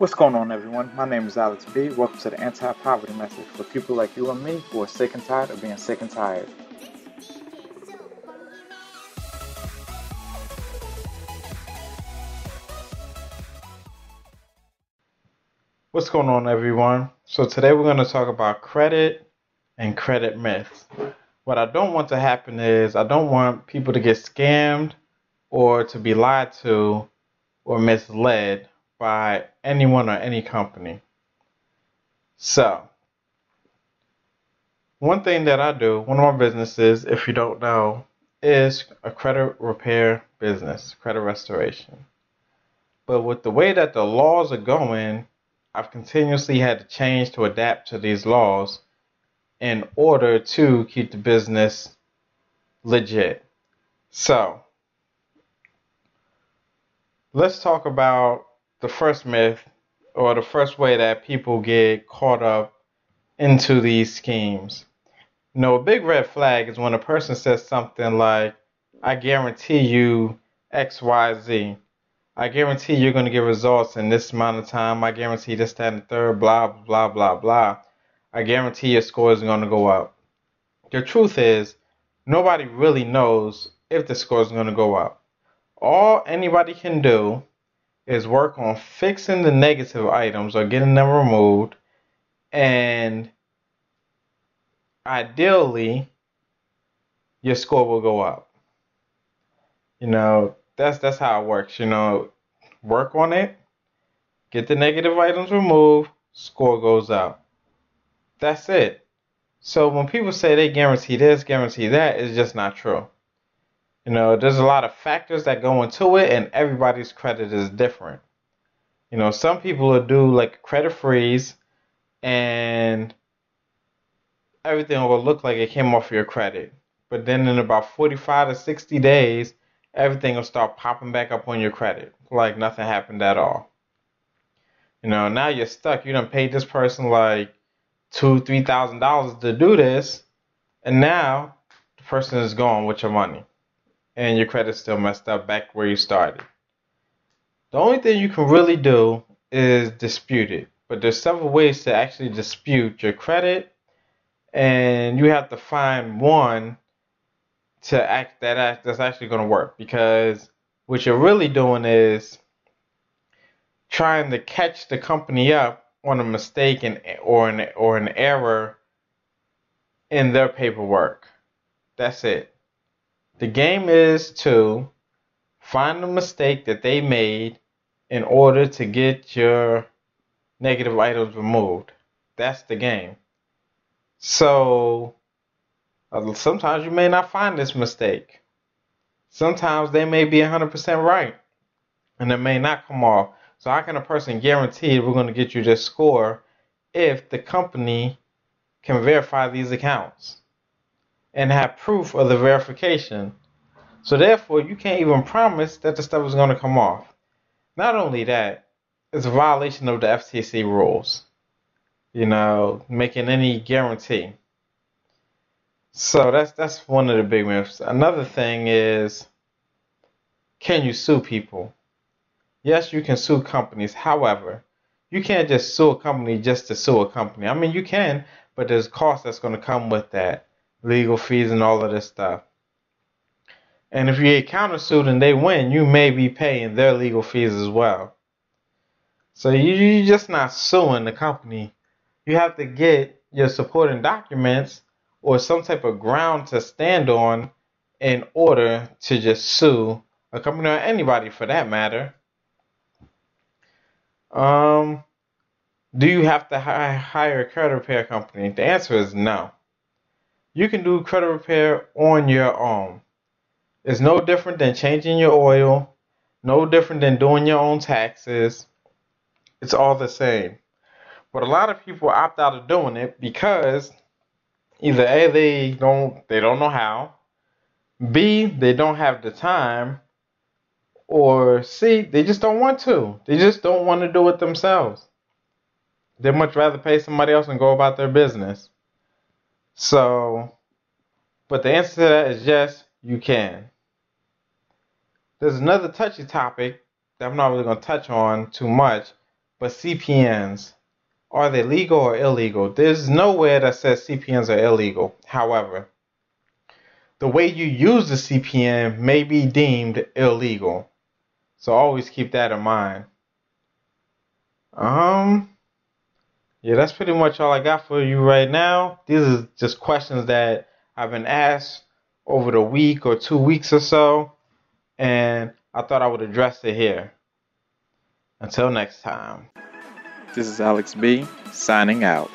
What's going on, everyone? My name is Alex B. Welcome to the Anti Poverty Message for people like you and me who are sick and tired of being sick and tired. What's going on, everyone? So, today we're going to talk about credit and credit myths. What I don't want to happen is, I don't want people to get scammed or to be lied to or misled by anyone or any company. So, one thing that I do, one of my businesses, if you don't know, is a credit repair business, credit restoration. But with the way that the laws are going, I've continuously had to change to adapt to these laws in order to keep the business legit. So, let's talk about the first myth or the first way that people get caught up into these schemes. You know, a big red flag is when a person says something like, I guarantee you X, Y, Z. I guarantee you're going to get results in this amount of time. I guarantee this, that, and the third, blah, blah, blah, blah. I guarantee your score is going to go up. The truth is, nobody really knows if the score is going to go up. All anybody can do is work on fixing the negative items or getting them removed and ideally your score will go up. You know, that's that's how it works, you know. Work on it, get the negative items removed, score goes up. That's it. So when people say they guarantee this, guarantee that, it's just not true. You know, there's a lot of factors that go into it, and everybody's credit is different. You know, some people will do like a credit freeze, and everything will look like it came off your credit. But then in about 45 to 60 days, everything will start popping back up on your credit, like nothing happened at all. You know, now you're stuck. You done paid this person like two, three thousand dollars to do this, and now the person is gone with your money and your credit's still messed up back where you started. The only thing you can really do is dispute it. But there's several ways to actually dispute your credit, and you have to find one to act that act that's actually going to work. Because what you're really doing is trying to catch the company up on a mistake and or an or an error in their paperwork. That's it. The game is to find the mistake that they made in order to get your negative items removed. That's the game. So uh, sometimes you may not find this mistake. Sometimes they may be 100% right and it may not come off. So how can a person guarantee we're going to get you this score if the company can verify these accounts? And have proof of the verification. So therefore, you can't even promise that the stuff is going to come off. Not only that, it's a violation of the FTC rules. You know, making any guarantee. So that's that's one of the big myths. Another thing is, can you sue people? Yes, you can sue companies. However, you can't just sue a company just to sue a company. I mean, you can, but there's cost that's going to come with that legal fees and all of this stuff. And if you get countersued and they win, you may be paying their legal fees as well. So you, you're just not suing the company. You have to get your supporting documents or some type of ground to stand on in order to just sue a company or anybody for that matter. Um, do you have to hire a credit repair company? The answer is no. You can do credit repair on your own. It's no different than changing your oil, no different than doing your own taxes. It's all the same. But a lot of people opt out of doing it because either A they don't they don't know how, B they don't have the time, or C they just don't want to. They just don't want to do it themselves. They'd much rather pay somebody else and go about their business. So, but the answer to that is yes, you can. There's another touchy topic that I'm not really going to touch on too much, But CPNs, are they legal or illegal? There's nowhere that says CPNs are illegal. However, the way you use the CPN may be deemed illegal. So always keep that in mind. Um, yeah, that's pretty much all I got for you right now. These are just questions that I've been asked over the week or two weeks or so, and I thought I would address it here. Until next time. This is Alex B, signing out.